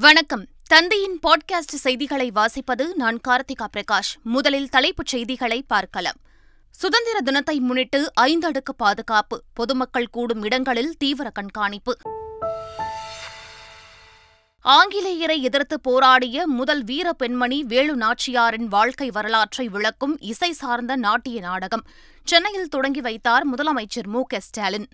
வணக்கம். தந்தையின் பாட்காஸ்ட் செய்திகளை வாசிப்பது நான் கார்த்திகா பிரகாஷ். முதலில் தலைப்புச் செய்திகளை பார்க்கலாம். சுதந்திர தினத்தை முன்னிட்டு ஐந்து அடுக்கு பாதுகாப்பு பொதுமக்கள் கூடும் இடங்களில் தீவிர கண்காணிப்பு. ஆங்கிலேயரை எதிர்த்து போராடிய முதல் வீர பெண்மணி வேலு நாச்சியாரின் வாழ்க்கை வரலாற்றை விளக்கும் இசை சார்ந்த நாட்டிய நாடகம். சென்னையில் தொடங்கி வைத்தார் முதலமைச்சர் மு க ஸ்டாலின்.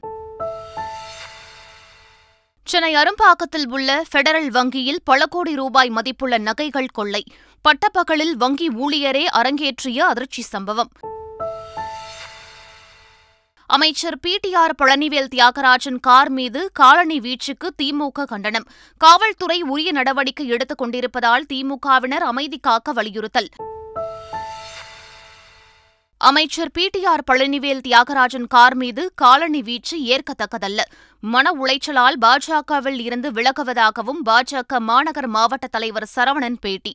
சென்னை அரும்பாக்கத்தில் உள்ள பெடரல் வங்கியில் பல கோடி ரூபாய் மதிப்புள்ள நகைகள் கொள்ளை. பட்டப்பகலில் வங்கி ஊழியரே அரங்கேற்றிய அதிர்ச்சி சம்பவம். அமைச்சர் பிடிஆர் பழனிவேல் தியாகராஜன் கார் மீது காலனி வீச்சுக்கு திமுக கண்டனம். காவல்துறை உரிய நடவடிக்கை எடுத்துக் கொண்டிருப்பதால் திமுகவினர் அமைதி காக்க வலியுறுத்தல். அமைச்சர் P T R Palanivel Thiagarajan car மீது காலணி வீச்சு ஏற்கத்தக்கதல்ல. மன உளைச்சலால் பாஜகவில் இருந்து விலகுவதாகவும் பாஜக மாநகர் மாவட்ட தலைவர் சரவணன் பேட்டி.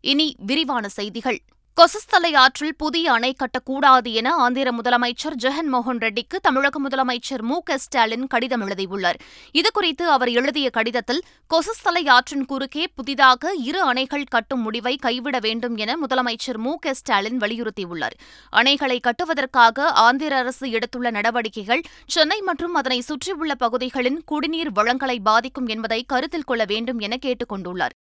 இனி விரிவான செய்திகள். கொசஸ்தலை ஆற்றில் புதிய அணை கட்டக்கூடாது என ஆந்திர முதலமைச்சர் ஜெகன்மோகன் ரெட்டிக்கு தமிழக முதலமைச்சர் மு க ஸ்டாலின் கடிதம் எழுதியுள்ளார். இதுகுறித்து அவர் எழுதிய கடிதத்தில் கொசஸ்தலை ஆற்றின் குறுக்கே புதிதாக இரு அணைகள் கட்டும் முடிவை கைவிட வேண்டும் என முதலமைச்சர் மு க ஸ்டாலின் வலியுறுத்தியுள்ளார். அணைகளை கட்டுவதற்காக ஆந்திர அரசு எடுத்துள்ள நடவடிக்கைகள் சென்னை மற்றும் அதனை சுற்றியுள்ள பகுதிகளின் குடிநீர் வளங்களை பாதிக்கும் என்பதை கருத்தில் கொள்ள வேண்டும் என கேட்டுக் கொண்டுள்ளார்.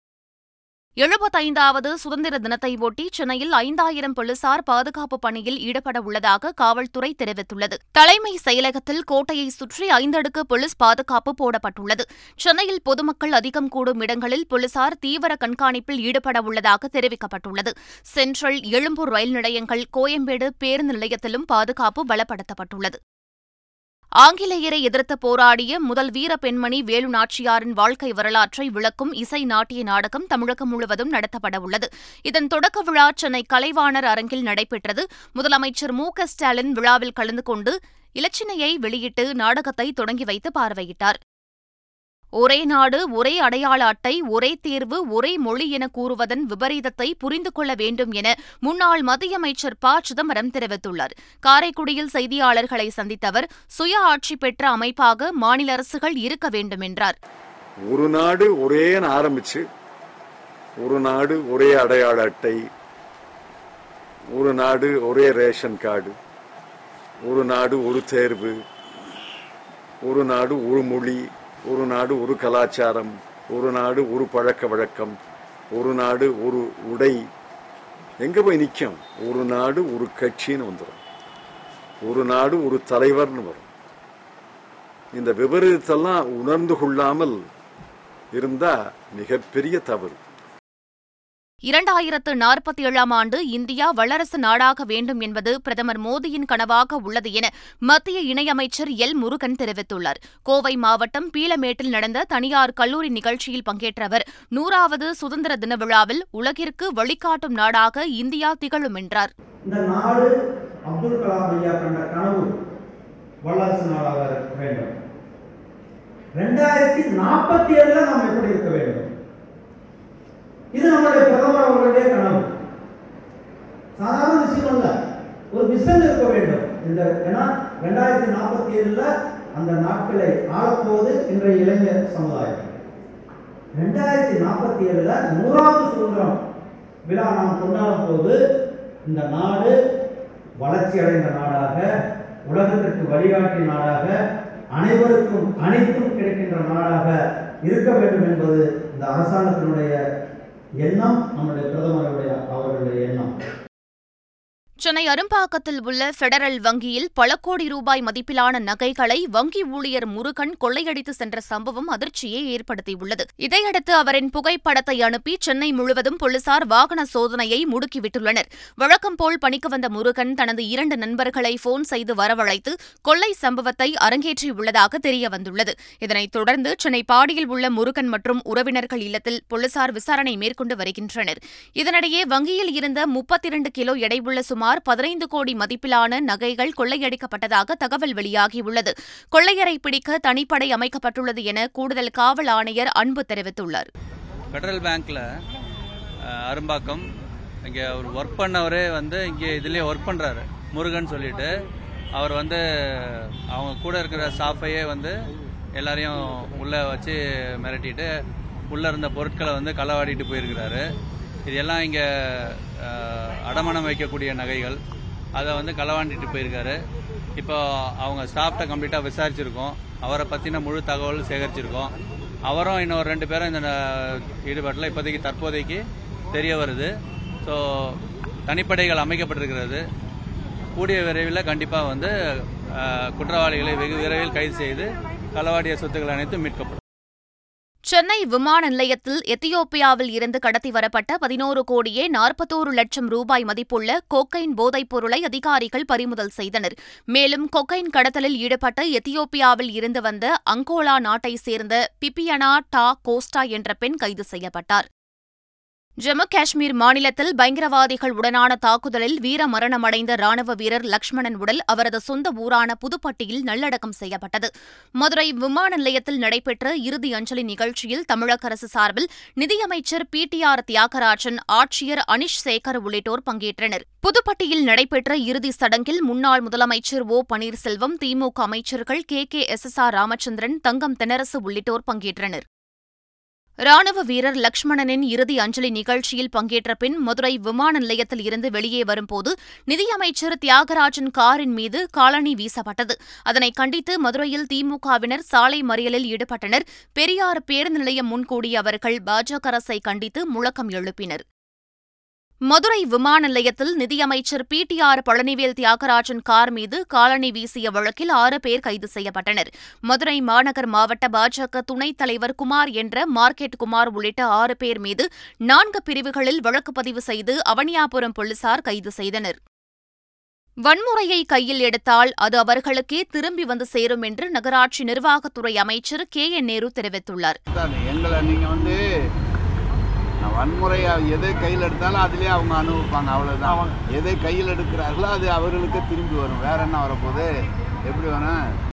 எழுபத்தைந்தாவது சுதந்திர தினத்தை ஒட்டி சென்னையில் ஐந்தாயிரம் போலீசார் பாதுகாப்பு பணியில் ஈடுபட உள்ளதாக காவல்துறை தெரிவித்துள்ளது. தலைமை செயலகத்தில் கோட்டையை சுற்றி ஐந்தடுக்கு போலீஸ் பாதுகாப்பு போடப்பட்டுள்ளது. சென்னையில் பொதுமக்கள் அதிகம் கூடும் இடங்களில் போலீசார் தீவிர கண்காணிப்பில் ஈடுபட உள்ளதாக தெரிவிக்கப்பட்டுள்ளது. சென்ட்ரல் எழும்பூர் ரயில் நிலையங்கள் கோயம்பேடு பேருந்து நிலையத்திலும் பாதுகாப்பு பலப்படுத்தப்பட்டுள்ளது. ஆங்கிலேயரை எதிர்த்து போராடிய முதல் வீர பெண்மணி வேலு நாச்சியாரின் வாழ்க்கை வரலாற்றை விளக்கும் இசை நாட்டிய நாடகம் தமிழகம் முழுவதும் நடத்தப்படவுள்ளது இதன் தொடக்க விழா சென்னை கலைவாணர் அரங்கில் நடைபெற்றது. முதலமைச்சர் மு க ஸ்டாலின் விழாவில் கலந்து கொண்டு இலச்சினையை வெளியிட்டு நாடகத்தை தொடங்கி வைத்து பார்வையிட்டார். ஒரே நாடு ஒரே அடையாள அட்டை ஒரே தேர்வு ஒரே மொழி என கூறுவதன் விபரீதத்தை புரிந்து கொள்ள வேண்டும் என முன்னாள் மத்திய அமைச்சர் ப. சிதம்பரம் தெரிவித்துள்ளார். காரைக்குடியில் செய்தியாளர்களை சந்தித்த அவர் சுய ஆட்சி பெற்ற அமைப்பாக மாநில அரசுகள் இருக்க வேண்டும் என்றார் ஒரு நாடு ஒரே ஆரம்பிச்சு ஒரு நாடு ஒரே அடையாள அட்டை ஒரு நாடு ஒரே ரேஷன் கார்டு ஒரு நாடு ஒரு தேர்வு ஒரு நாடு ஒரு மொழி ஒரு நாடு ஒரு கலாச்சாரம் ஒரு நாடு ஒரு பழக்க வழக்கம் ஒரு நாடு ஒரு உடை. எங்க போய் நிற்கும் ஒரு நாடு ஒரு கட்சின்னு வந்துடும் ஒரு நாடு ஒரு தலைவர்னு வரும். இந்த விபரீதத்தெல்லாம் உணர்ந்து கொள்ளாமல் இருந்தா மிகப்பெரிய தவறு. இரண்டாயிரத்து நாற்பத்தி ஏழாம் ஆண்டு இந்தியா வல்லரசு நாடாக வேண்டும் என்பது பிரதமர் மோடியின் கனவாக உள்ளது என மத்திய இணையமைச்சர் எல். முருகன் தெரிவித்துள்ளார். கோவை மாவட்டம் பீளமேட்டில் நடந்த தனியார் கல்லூரி நிகழ்ச்சியில் பங்கேற்ற அவர் நூறாவது சுதந்திர தின விழாவில் உலகிற்கு வழிகாட்டும் நாடாக இந்தியா திகழும் என்றார். இந்த நாடு அப்துல் கலாம் ஐயா கண்ட கனவு வல்லரசு நாடாக வேண்டும். ரெண்டாயிரத்தி நாற்பத்தி ஏழுல நாம் எப்படி இருக்க வேண்டும்? இது நம்முடைய பிரதமர் அவர்களுடைய கனவு. சாதாரண விஷயம் அல்ல. ஒரு விஷன் இருக்க வேண்டும். இந்த ஏன்னா ரெண்டாயிரத்தி நாற்பத்தி ஏழுல அந்த நாட்களை ஆளப்போவது இன்றைய இளைஞர் சமுதாயம். ரெண்டாயிரத்தி நாற்பத்தி ஏழுல நூறாவது சுதந்திரம் விழா நாம் கொண்டாடும் போது இந்த நாடு வளர்ச்சி அடைந்த நாடாக உலகத்திற்கு வழிகாட்டிய நாடாக அனைவருக்கும் அனைத்தும் கிடைக்கின்ற நாடாக இருக்க வேண்டும் என்பது இந்த அரசாங்கத்தினுடைய எண்ணம் நம்முடைய பிரதமருடைய அவர்களுடைய எண்ணம். சென்னை அரும்பாக்கத்தில் உள்ள பெடரல் வங்கியில் பல கோடி ரூபாய் மதிப்பிலான நகைகளை வங்கி ஊழியர் முருகன் கொள்ளையடித்து சென்ற சம்பவம் அதிர்ச்சியை ஏற்படுத்தியுள்ளது. இதையடுத்து அவரின் புகைப்படத்தை அனுப்பி சென்னை முழுவதும் போலீசார் வாகன சோதனையை முடுக்கிவிட்டுள்ளனர். வழக்கம் போல் பணிக்கு வந்த முருகன் தனது இரண்டு நண்பர்களை போன் செய்து வரவழைத்து கொள்ளை சம்பவத்தை அரங்கேற்றியுள்ளதாக தெரியவந்துள்ளது. இதனைத் தொடர்ந்து சென்னை பாடியில் உள்ள முருகன் மற்றும் உறவினர்கள் இல்லத்தில் போலீசார் விசாரணை மேற்கொண்டு வருகின்றனர். இதனிடையே வங்கியில் இருந்த முப்பத்தி இரண்டு கிலோ எடையுள்ள சுமார் சுமார் பதினைந்து கோடி மதிப்பிலான நகைகள் கொள்ளையடிக்கப்பட்டதாக தகவல் வெளியாகியுள்ளது. கொள்ளையரை பிடிக்க தனிப்படை அமைக்கப்பட்டுள்ளது என கூடுதல் காவல் ஆணையர் அன்பு தெரிவித்துள்ளார். பெடரல் பேங்க்கில் அரும்பாக்கம் இங்கே அவர் ஒர்க் பண்ணவரே வந்து இங்கே இதுலேயே ஒர்க் பண்ணுறாரு முருகன் சொல்லிட்டு அவர் வந்து அவங்க கூட இருக்கிற ஸ்டாஃபையே வந்து எல்லாரையும் உள்ளே வச்சு மிரட்டிட்டு உள்ளே இருந்த பொருட்களை வந்து களவாடிட்டு போயிருக்கிறாரு. இது எல்லாம் இங்கே அடமானம் வைக்கக்கூடிய நகைகள். அதை வந்து களவாண்டிட்டு போயிருக்காரு. இப்போ அவங்க ஸ்டாஃப்ட கம்ப்ளீட்டாக விசாரிச்சிருக்கோம். அவரை பற்றின முழு தகவல் சேகரிச்சிருக்கோம். அவரும் இன்னொரு ரெண்டு பேரும் இந்த ஈடுபாட்டில் இப்போதைக்கு தற்போதைக்கு தெரிய வருது. ஸோ தனிப்படைகள் அமைக்கப்பட்டிருக்கிறது. கூடிய விரைவில் கண்டிப்பாக வந்து குற்றவாளிகளை வெகு விரைவில் கைது செய்து களவாடிய சொத்துக்கள் அனைத்தும் மீட்கப்படும். சென்னை விமான நிலையத்தில் எத்தியோப்பியாவில் இருந்து கடத்தி வரப்பட்ட பதினோரு கோடியே நாற்பத்தோரு லட்சம் ரூபாய் மதிப்புள்ள கொக்கைன் போதைப் பொருளை அதிகாரிகள் பறிமுதல் செய்தனர். மேலும் கொக்கைன் கடத்தலில் ஈடுபட்ட எத்தியோப்பியாவில் இருந்து வந்த அங்கோலா நாட்டைச் சேர்ந்த பிபியனா டா கோஸ்டா என்ற பெண் கைது செய்யப்பட்டார். ஜம்மு காஷ்மீர் மாநிலத்தில் பயங்கரவாதிகள் உடனான தாக்குதலில் வீரமரணமடைந்த ராணுவ வீரர் லக்ஷ்மணன் உடல் அவரது சொந்த ஊரான புதுப்பட்டியில் நல்லடக்கம் செய்யப்பட்டது. மதுரை விமான நிலையத்தில் நடைபெற்ற இறுதி அஞ்சலி நிகழ்ச்சியில் தமிழக அரசு சார்பில் நிதியமைச்சர் பி டி ஆர் தியாகராஜன் ஆட்சியர் அனிஷ் சேகர் உள்ளிட்டோர் பங்கேற்றனர். புதுப்பட்டியில் நடைபெற்ற இறுதி சடங்கில் முன்னாள் முதலமைச்சர் ஓ பன்னீர்செல்வம் திமுக அமைச்சர்கள் K K S S R Ramachandran Thangam Thennarasu உள்ளிட்டோர் பங்கேற்றனர். ராணுவ வீரர் லக்ஷ்மணனின் இறுதி அஞ்சலி நிகழ்ச்சியில் பங்கேற்ற பின் மதுரை விமான நிலையத்தில் இருந்து வெளியே வரும்போது நிதியமைச்சர் தியாகராஜன் காரின் மீது காலணி வீசப்பட்டது. அதனை கண்டித்து மதுரையில் திமுகவினர் சாலை மறியலில் ஈடுபட்டனர். பெரியார் பேருந்து நிலையம் முன்கூடிய அவர்கள் பாஜக அரசை கண்டித்து முழக்கம் எழுப்பினர். மதுரை விமான நிலையத்தில் நிதியமைச்சர் P. T. R. Palanivel Thiagarajan car மீது காலணி வீசிய வழக்கில் ஆறு பேர் கைது செய்யப்பட்டனர். மதுரை மாநகர் மாவட்ட பாஜக துணைத் தலைவர் குமார் என்ற மார்க்கெட் குமார் உள்ளிட்ட ஆறு பேர் மீது நான்கு பிரிவுகளில் வழக்கு பதிவு செய்து அவனியாபுரம் போலீசார் கைது செய்தனர். வன்முறையை கையில் எடுத்தால் அது அவர்களுக்கே திரும்பி வந்து சேரும் என்று நகராட்சி நிர்வாகத்துறை அமைச்சர் கே. என். நேரு தெரிவித்துள்ளார். தான் எங்களை நீங்கள் வந்து நான் வன்முறையா எதை கையில் எடுத்தாலும் அதிலே அவங்க அனுபவிப்பாங்க அவ்வளோதான் எதை கையில் எடுக்கிறார்களோ அது அவர்களுக்கு திரும்பி வரும். வேற என்ன வரப்போகுது? எப்படி வேணும்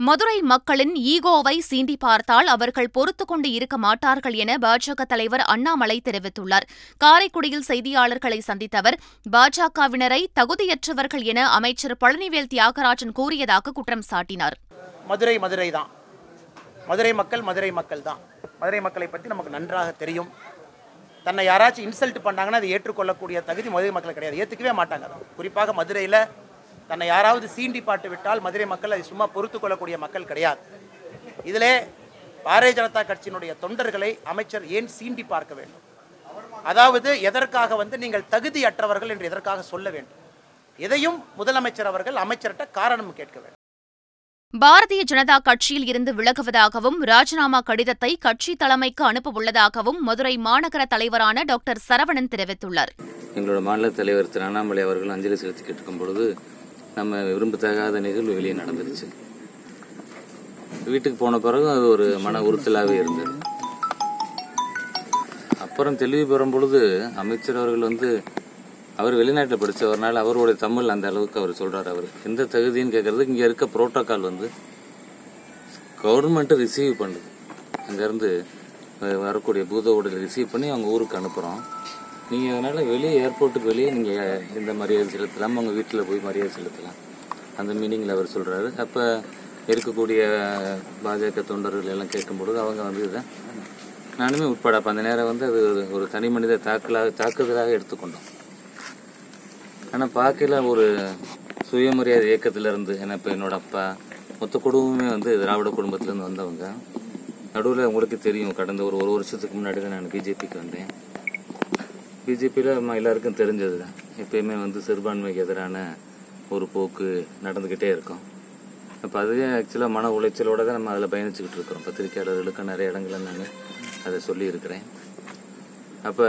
மதுரை மக்களின் ஈகோவை சீண்டி பார்த்தால் அவர்கள் பொறுத்துக் கொண்டு இருக்க மாட்டார்கள் என பாஜக தலைவர் அண்ணாமலை தெரிவித்துள்ளார். காரைக்குடியில் செய்தியாளர்களை சந்தித்த அவர் பாஜகவினரை தகுதியற்றவர்கள் என அமைச்சர் பழனிவேல் தியாகராஜன் கூறியதாக குற்றம் சாட்டினார். மதுரை மதுரை தான் மதுரை மக்கள் மதுரை மக்கள் தான். மதுரை மக்களை பற்றி நமக்கு நன்றாக தெரியும். தன்னை யாராச்சும் இன்சல்ட் பண்ணாங்கன்னா அதை ஏற்றுக்கொள்ளக்கூடிய தகுதி மதுரை மக்கள் கிடையாது. ஏற்றுக்கவே மாட்டாங்க குறிப்பாக மதுரையில் தன்னை யாராவது சீண்டி பாட்டு விட்டால் மதுரை மக்கள் அதை சும்மா பொறுத்து கொள்ளக்கூடிய மக்கள் கிடையாது. இதிலே பாரதிய ஜனதா கட்சியினுடைய தொண்டர்களை அமைச்சர் ஏன் சீண்டி பார்க்க வேண்டும்? அதாவது எதற்காக வந்து நீங்கள் தகுதியற்றவர்கள் என்று எதற்காக சொல்ல வேண்டும்? எதையும் முதலமைச்சர் அவர்கள் அமைச்சர்கிட்ட காரணம் கேட்க வேண்டும். பாரதிய ஜனதா கட்சியில் இருந்து விலகுவதாகவும் ராஜினாமா கடிதத்தை கட்சி தலைமைக்கு அனுப்ப உள்ளதாகவும் மதுரை மாநகர தலைவரான டாக்டர் சரவணன் தெரிவித்துள்ளார். எங்களோட மாநில தலைவர் திரு அண்ணாமலை அவர்கள் அஞ்சலி செலுத்தி இருக்கும் பொழுது நம்ம விரும்பத்தகாத நிகழ்வு வெளியே நடந்துருச்சு. வீட்டுக்கு போன பிறகு அது ஒரு மன உறுத்தலாகவே இருந்தது. அப்புறம் தெளிவு பெறும் பொழுது அமைச்சர் அவர்கள் வந்து அவர் வெளிநாட்டில் படித்த ஒரு நாள் அவருடைய தமிழ் அந்த அளவுக்கு அவர் சொல்கிறார் அவர். எந்த தகுதின்னு கேட்குறதுக்கு இங்கே இருக்க ப்ரோட்டோக்கால் வந்து கவர்மெண்ட்டு ரிசீவ் பண்ணுது. அங்கேருந்து வரக்கூடிய பூத உடல் ரிசீவ் பண்ணி அவங்க ஊருக்கு அனுப்புகிறோம் நீங்கள் அதனால் வெளியே ஏர்போர்ட்டுக்கு வெளியே நீங்கள் இந்த மரியாதை செலுத்தலாம். அவங்க வீட்டில் போய் மரியாதை செலுத்தலாம். அந்த மீனிங்கில் அவர் சொல்கிறாரு அப்போ இருக்கக்கூடிய பாஜக தொண்டர்கள் எல்லாம் கேட்கும்பொழுது அவங்க வந்து இதை நானுமே உட்பட அப்போ அந்த நேரம் வந்து அது ஒரு- ஒரு தனி மனித தாக்கலாக தாக்குதலாக எடுத்துக்கொண்டோம். ஆனால் பார்க்கல ஒரு சுயமரியாதை இயக்கத்துல இருந்து ஏன்னா இப்போ என்னோட அப்பா மொத்த குடும்பமே வந்து திராவிட குடும்பத்திலேருந்து வந்தவங்க. நடுவில் உங்களுக்கு தெரியும் கடந்த ஒரு ஒரு வருஷத்துக்கு முன்னாடி தான் நான் பிஜேபிக்கு வந்தேன். பிஜேபியில் நம்ம எல்லாருக்கும் தெரிஞ்சது தான் எப்பயுமே வந்து சிறுபான்மைக்கு எதிரான ஒரு போக்கு நடந்துக்கிட்டே இருக்கும். அப்போ அதுவே ஆக்சுவலாக மன உளைச்சலோடு தான் நம்ம அதில் பயணிச்சுக்கிட்டு இருக்கிறோம். பத்திரிக்கையாளர்களுக்கு நிறைய இடங்களில் நான் அதை சொல்லியிருக்கிறேன். அப்போ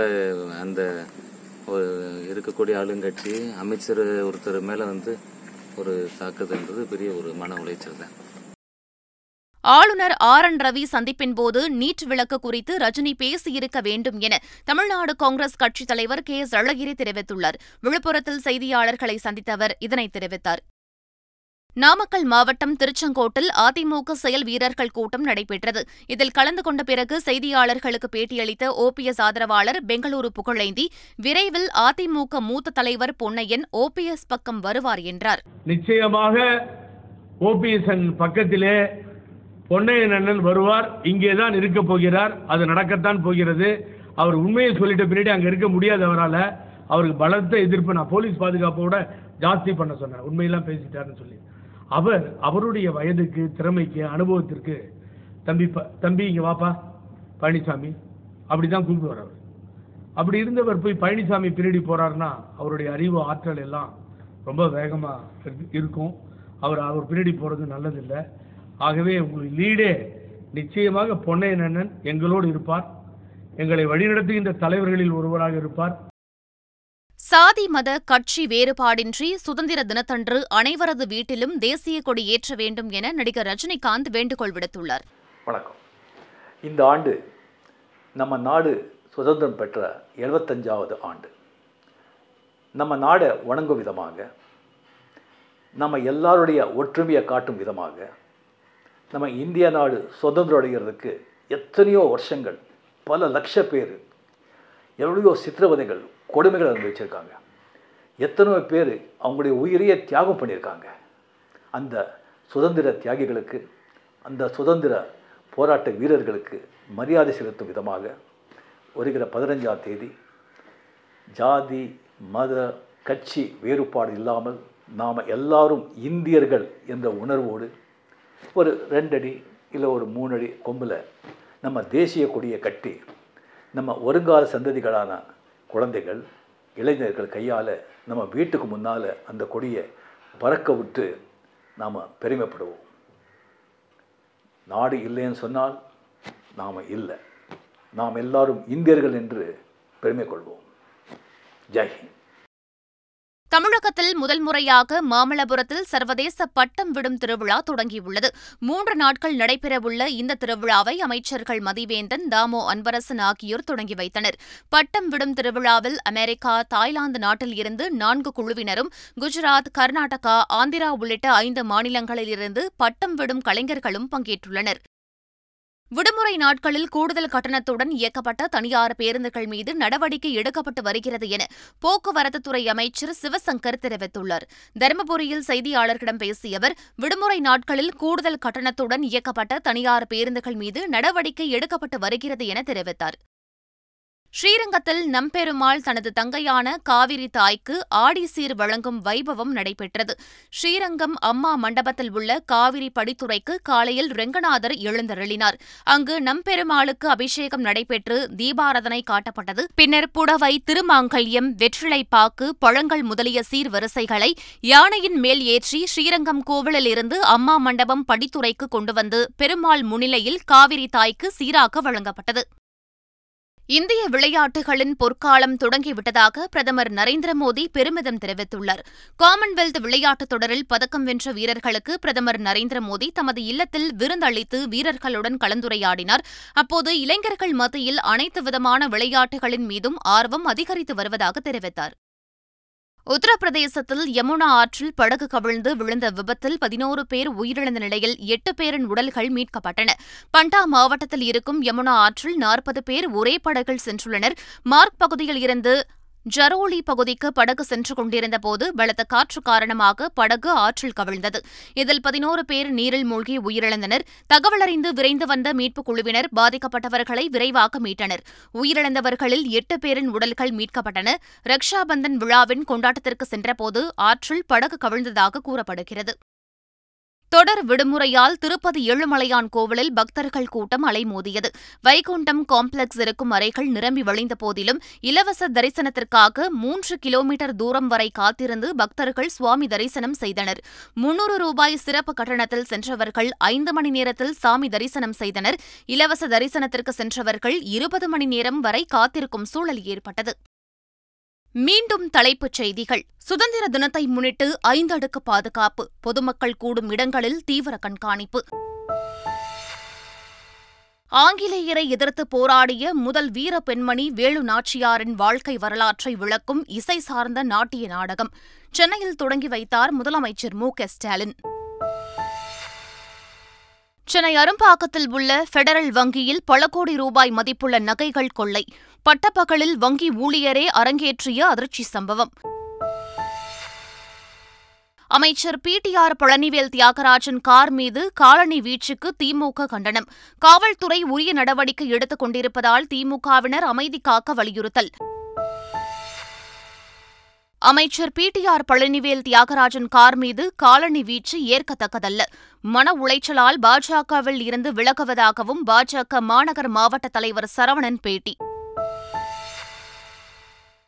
அந்த ஒரு இருக்கக்கூடிய ஆளுங்கட்சி அமைச்சர் ஒருத்தர் மேலே வந்து ஒரு தாக்குதல்ன்றது பெரிய ஒரு மன உளைச்சல் தான். ஆளுநர் ஆர். என். ரவி சந்திப்பின் போது நீட் விளக்கு குறித்து ரஜினி பேசியிருக்க வேண்டும் என தமிழ்நாடு காங்கிரஸ் கட்சித் தலைவர் கே. எஸ். அழகிரி தெரிவித்துள்ளார். விழுப்புரத்தில் செய்தியாளர்களை சந்தித்த அவர் இதனை தெரிவித்தார். நாமக்கல் மாவட்டம் திருச்செங்கோட்டில் அதிமுக செயல் வீரர்கள் கூட்டம் நடைபெற்றது. இதில் கலந்து கொண்ட பிறகு செய்தியாளர்களுக்கு பேட்டியளித்த ஓபிஎஸ் ஆதரவாளர் பெங்களூரு புகழேந்தி விரைவில் அதிமுக மூத்த தலைவர் பொன்னையன் ஓபிஎஸ் பக்கம் வருவார் என்றார். நிச்சயமாக ஓபிஎஸ்என் பக்கத்திலே பொன்னையன் அண்ணன் வருவார். இங்கேதான் இருக்க போகிறார். அது நடக்கத்தான் போகிறது. அவர் உண்மையை சொல்லிட்ட பின்னாடி அங்கே இருக்க முடியாது அவரால். அவருக்கு பலத்த எதிர்ப்பு. நான் போலீஸ் பாதுகாப்போட ஜாஸ்தி பண்ண சொன்னேன். உண்மையெல்லாம் பேசிட்டாருன்னு சொல்லி. அவர் அவருடைய வயதுக்கு திறமைக்கு அனுபவத்திற்கு தம்பி ப- தம்பி இங்கே வாப்பா பழனிசாமி அப்படி தான் கூப்பிடுவார் அவர் அப்படி இருந்தவர் போய் பழனிசாமி பின்னாடி போறாருன்னா அவருடைய அறிவு ஆற்றல் எல்லாம் ரொம்ப வேகமாக இருக்கும். அவர் அவர் பின்னாடி போகிறது நல்லதில்லை. ஆகவே உங்களுக்கு லீடே நிச்சயமாக பொன்னையன் அண்ணன் எங்களோடு இருப்பார். எங்களை வழிநடத்துகின்ற தலைவர்களில் ஒருவராக இருப்பார். சாதி மத கட்சி வேறுபாடின்றி சுதந்திர தினத்தன்று அனைவரது வீட்டிலும் தேசிய கொடி ஏற்ற வேண்டும் என நடிகர் ரஜினிகாந்த் வேண்டுகோள் விடுத்துள்ளார். வணக்கம். இந்த ஆண்டு நம்ம நாடு சுதந்திரம் பெற்ற எழுபத்தஞ்சாவது ஆண்டு. நம்ம நாடை வணங்கும் விதமாக நம்ம எல்லாருடைய ஒற்றுமையை காட்டும் விதமாக நம்ம இந்திய நாடு சுதந்திரம் அடைகிறதுக்கு எத்தனையோ வருஷங்கள் பல லட்ச பேர் எவ்வளையோ சித்திரவதைகள் கொடுமைகள் அனுபவிச்சிருக்காங்க. எத்தனையோ பேர் அவங்களுடைய உயிரையே தியாகம் பண்ணியிருக்காங்க. அந்த சுதந்திர தியாகிகளுக்கு அந்த சுதந்திர போராட்ட வீரர்களுக்கு மரியாதை செலுத்தும் விதமாக வருகிற பதினஞ்சாம் தேதி ஜாதி மத கட்சி வேறுபாடு இல்லாமல் நாம் எல்லாரும் இந்தியர்கள் என்ற உணர்வோடு ஒரு ரெண்டடி இல்லை ஒரு மூணடி கொம்பில் நம்ம தேசிய கொடியை கட்டி நம்ம வருங்கால சந்ததிகளான குழந்தைகள் இளைஞர்கள் கையால் நம்ம வீட்டுக்கு முன்னால் அந்த கொடியை பறக்க விட்டு நாம் பெருமைப்படுவோம். நாடு இல்லைன்னு சொன்னால் நாம் இல்லை. நாம் எல்லாரும் இந்தியர்கள் என்று பெருமை கொள்வோம். ஜெய்ஹிந்த் தமிழகத்தில் முதல் முறையாக மாமல்லபுரத்தில் சர்வதேச பட்டம் விடும் திருவிழா தொடங்கியுள்ளது. மூன்று நாட்கள் நடைபெறவுள்ள இந்த திருவிழாவை அமைச்சர்கள் மதிவேந்தன் தாமோ அன்பரசன் ஆகியோர் தொடங்கி வைத்தனர். பட்டம் விடும் திருவிழாவில் அமெரிக்கா தாய்லாந்து நாட்டில் இருந்து நான்கு குழுவினரும் குஜராத் கர்நாடகா ஆந்திரா உள்ளிட்ட ஐந்து மாநிலங்களிலிருந்து பட்டம் விடும் கலைஞர்களும் பங்கேற்றுள்ளனர். விடுமுறை நாட்களில் கூடுதல் கட்டணத்துடன் இயக்கப்பட்ட தனியார் பேருந்துகள் மீது நடவடிக்கை எடுக்கப்பட்டு வருகிறது என போக்குவரத்துத்துறை அமைச்சர் சிவசங்கர் தெரிவித்துள்ளார். தருமபுரியில் செய்தியாளர்களிடம் பேசிய அவர் விடுமுறை நாட்களில் கூடுதல் கட்டணத்துடன் இயக்கப்பட்ட தனியார் பேருந்துகள் மீது நடவடிக்கை எடுக்கப்பட்டு வருகிறது என தெரிவித்தார். ஸ்ரீரங்கத்தில் நம்பெருமாள் தனது தங்கையான காவிரி தாய்க்கு ஆடி சீர் வழங்கும் வைபவம் நடைபெற்றது. ஸ்ரீரங்கம் அம்மா மண்டபத்தில் உள்ள காவிரி படித்துறைக்கு காலையில் ரெங்கநாதர் எழுந்தருளினார். அங்கு நம்பெருமாளுக்கு அபிஷேகம் நடைபெற்று தீபாரதனை காட்டப்பட்டது. பின்னர் புடவை திருமாங்கல்யம் வெற்றிலைப்பாக்கு பழங்கள் முதலிய சீர்வரிசைகளை யானையின் மேல் ஏற்றி ஸ்ரீரங்கம் கோவிலில் இருந்து அம்மா மண்டபம் படித்துறைக்கு கொண்டு வந்து பெருமாள் முன்னிலையில் காவிரி தாய்க்கு சீராக வழங்கப்பட்டது. இந்திய விளையாட்டுகளின் பொற்காலம் தொடங்கிவிட்டதாக பிரதமர் நரேந்திர மோடி பெருமிதம் தெரிவித்துள்ளார். காமன்வெல்த் விளையாட்டுத் தொடரில் பதக்கம் வென்ற வீரர்களுக்கு பிரதமர் நரேந்திர மோடி தமது இல்லத்தில் விருந்தளித்து வீரர்களுடன் கலந்துரையாடினார். அப்போது இளைஞர்கள் மத்தியில் அனைத்து விதமான விளையாட்டுகளின் மீதும் ஆர்வம் அதிகரித்து வருவதாக தெரிவித்தார். உத்தரப்பிரதேசத்தில் யமுனா ஆற்றில் படகு கவிழ்ந்து விழுந்த விபத்தில் பதினோரு பேர் உயிரிழந்த நிலையில் எட்டு பேரின் உடல்கள் மீட்கப்பட்டன. பண்டா மாவட்டத்தில் இருக்கும் யமுனா ஆற்றில் நாற்பது பேர் ஒரே படகில் சென்றுள்ளனர். மார்க் பகுதியில் இருந்து ஜரோலி பகுதிக்கு படகு சென்று கொண்டிருந்தபோது பலத்த காற்று காரணமாக படகு ஆற்றில் கவிழ்ந்தது. இதில் பதினோரு பேர் நீரில் மூழ்கி உயிரிழந்தனர். தகவலறிந்து விரைந்து வந்த மீட்புக் குழுவினர் பாதிக்கப்பட்டவர்களை விரைவாக மீட்டனர். உயிரிழந்தவர்களில் எட்டு பேரின் உடல்கள் மீட்கப்பட்டன. ரக்ஷாபந்தன் விழாவின் கொண்டாட்டத்திற்கு சென்றபோது ஆற்றில் படகு கவிழ்ந்ததாக கூறப்படுகிறது. தொடர் விடுமுறையால் திருப்பதி ஏழுமலையான் கோவிலில் பக்தர்கள் கூட்டம் அலைமோதியது. வைகுண்டம் காம்ப்ளெக்ஸ் இருக்கும் அறைகள் நிரம்பி வழிந்த போதிலும் இலவச தரிசனத்திற்காக மூன்று கிலோமீட்டர் தூரம் வரை காத்திருந்து பக்தர்கள் சுவாமி தரிசனம் செய்தனர். முன்னூறு ரூபாய் சிறப்பு கட்டணத்தில் சென்றவர்கள் ஐந்து மணி நேரத்தில் சாமி தரிசனம் செய்தனர். இலவச தரிசனத்திற்கு சென்றவர்கள் இருபது மணி நேரம் வரை காத்திருக்கும் சூழல் ஏற்பட்டது. மீண்டும் தலைப்புச் செய்திகள். சுதந்திர தினத்தை முன்னிட்டு ஐந்து அடுக்கு பாதுகாப்பு. பொதுமக்கள் கூடும் இடங்களில் தீவிர கண்காணிப்பு. ஆங்கிலேயரை எதிர்த்து போராடிய முதல் வீர பெண்மணி வேலு நாச்சியாரின் வாழ்க்கை வரலாற்றை விளக்கும் இசை சார்ந்த நாட்டிய நாடகம். சென்னையில் தொடங்கி வைத்தார் முதலமைச்சர் மு க ஸ்டாலின். சென்னை அரும்பாக்கத்தில் உள்ள பெடரல் வங்கியில் பல கோடி ரூபாய் மதிப்புள்ள நகைகள் கொள்ளை. பட்டப்பகலில் வங்கி ஊழியரே அரங்கேற்றிய அதிர்ச்சி சம்பவம். அமைச்சர் பிடிஆர் பழனிவேல் தியாகராஜன் கார் மீது காலணி வீச்சுக்கு திமுக கண்டனம். காவல்துறை உரிய நடவடிக்கை எடுத்துக் கொண்டிருப்பதால் திமுகவினர் அமைதி காக்க வலியுறுத்தல். அமைச்சர் பிடிஆர் பழனிவேல் தியாகராஜன் கார் மீது காலணி வீச்சு ஏற்கத்தக்கதல்ல. மன உளைச்சலால் பாஜகவில் இருந்து விலகுவதாகவும் பாஜக மாநகர் மாவட்ட தலைவர் சரவணன் பேட்டி.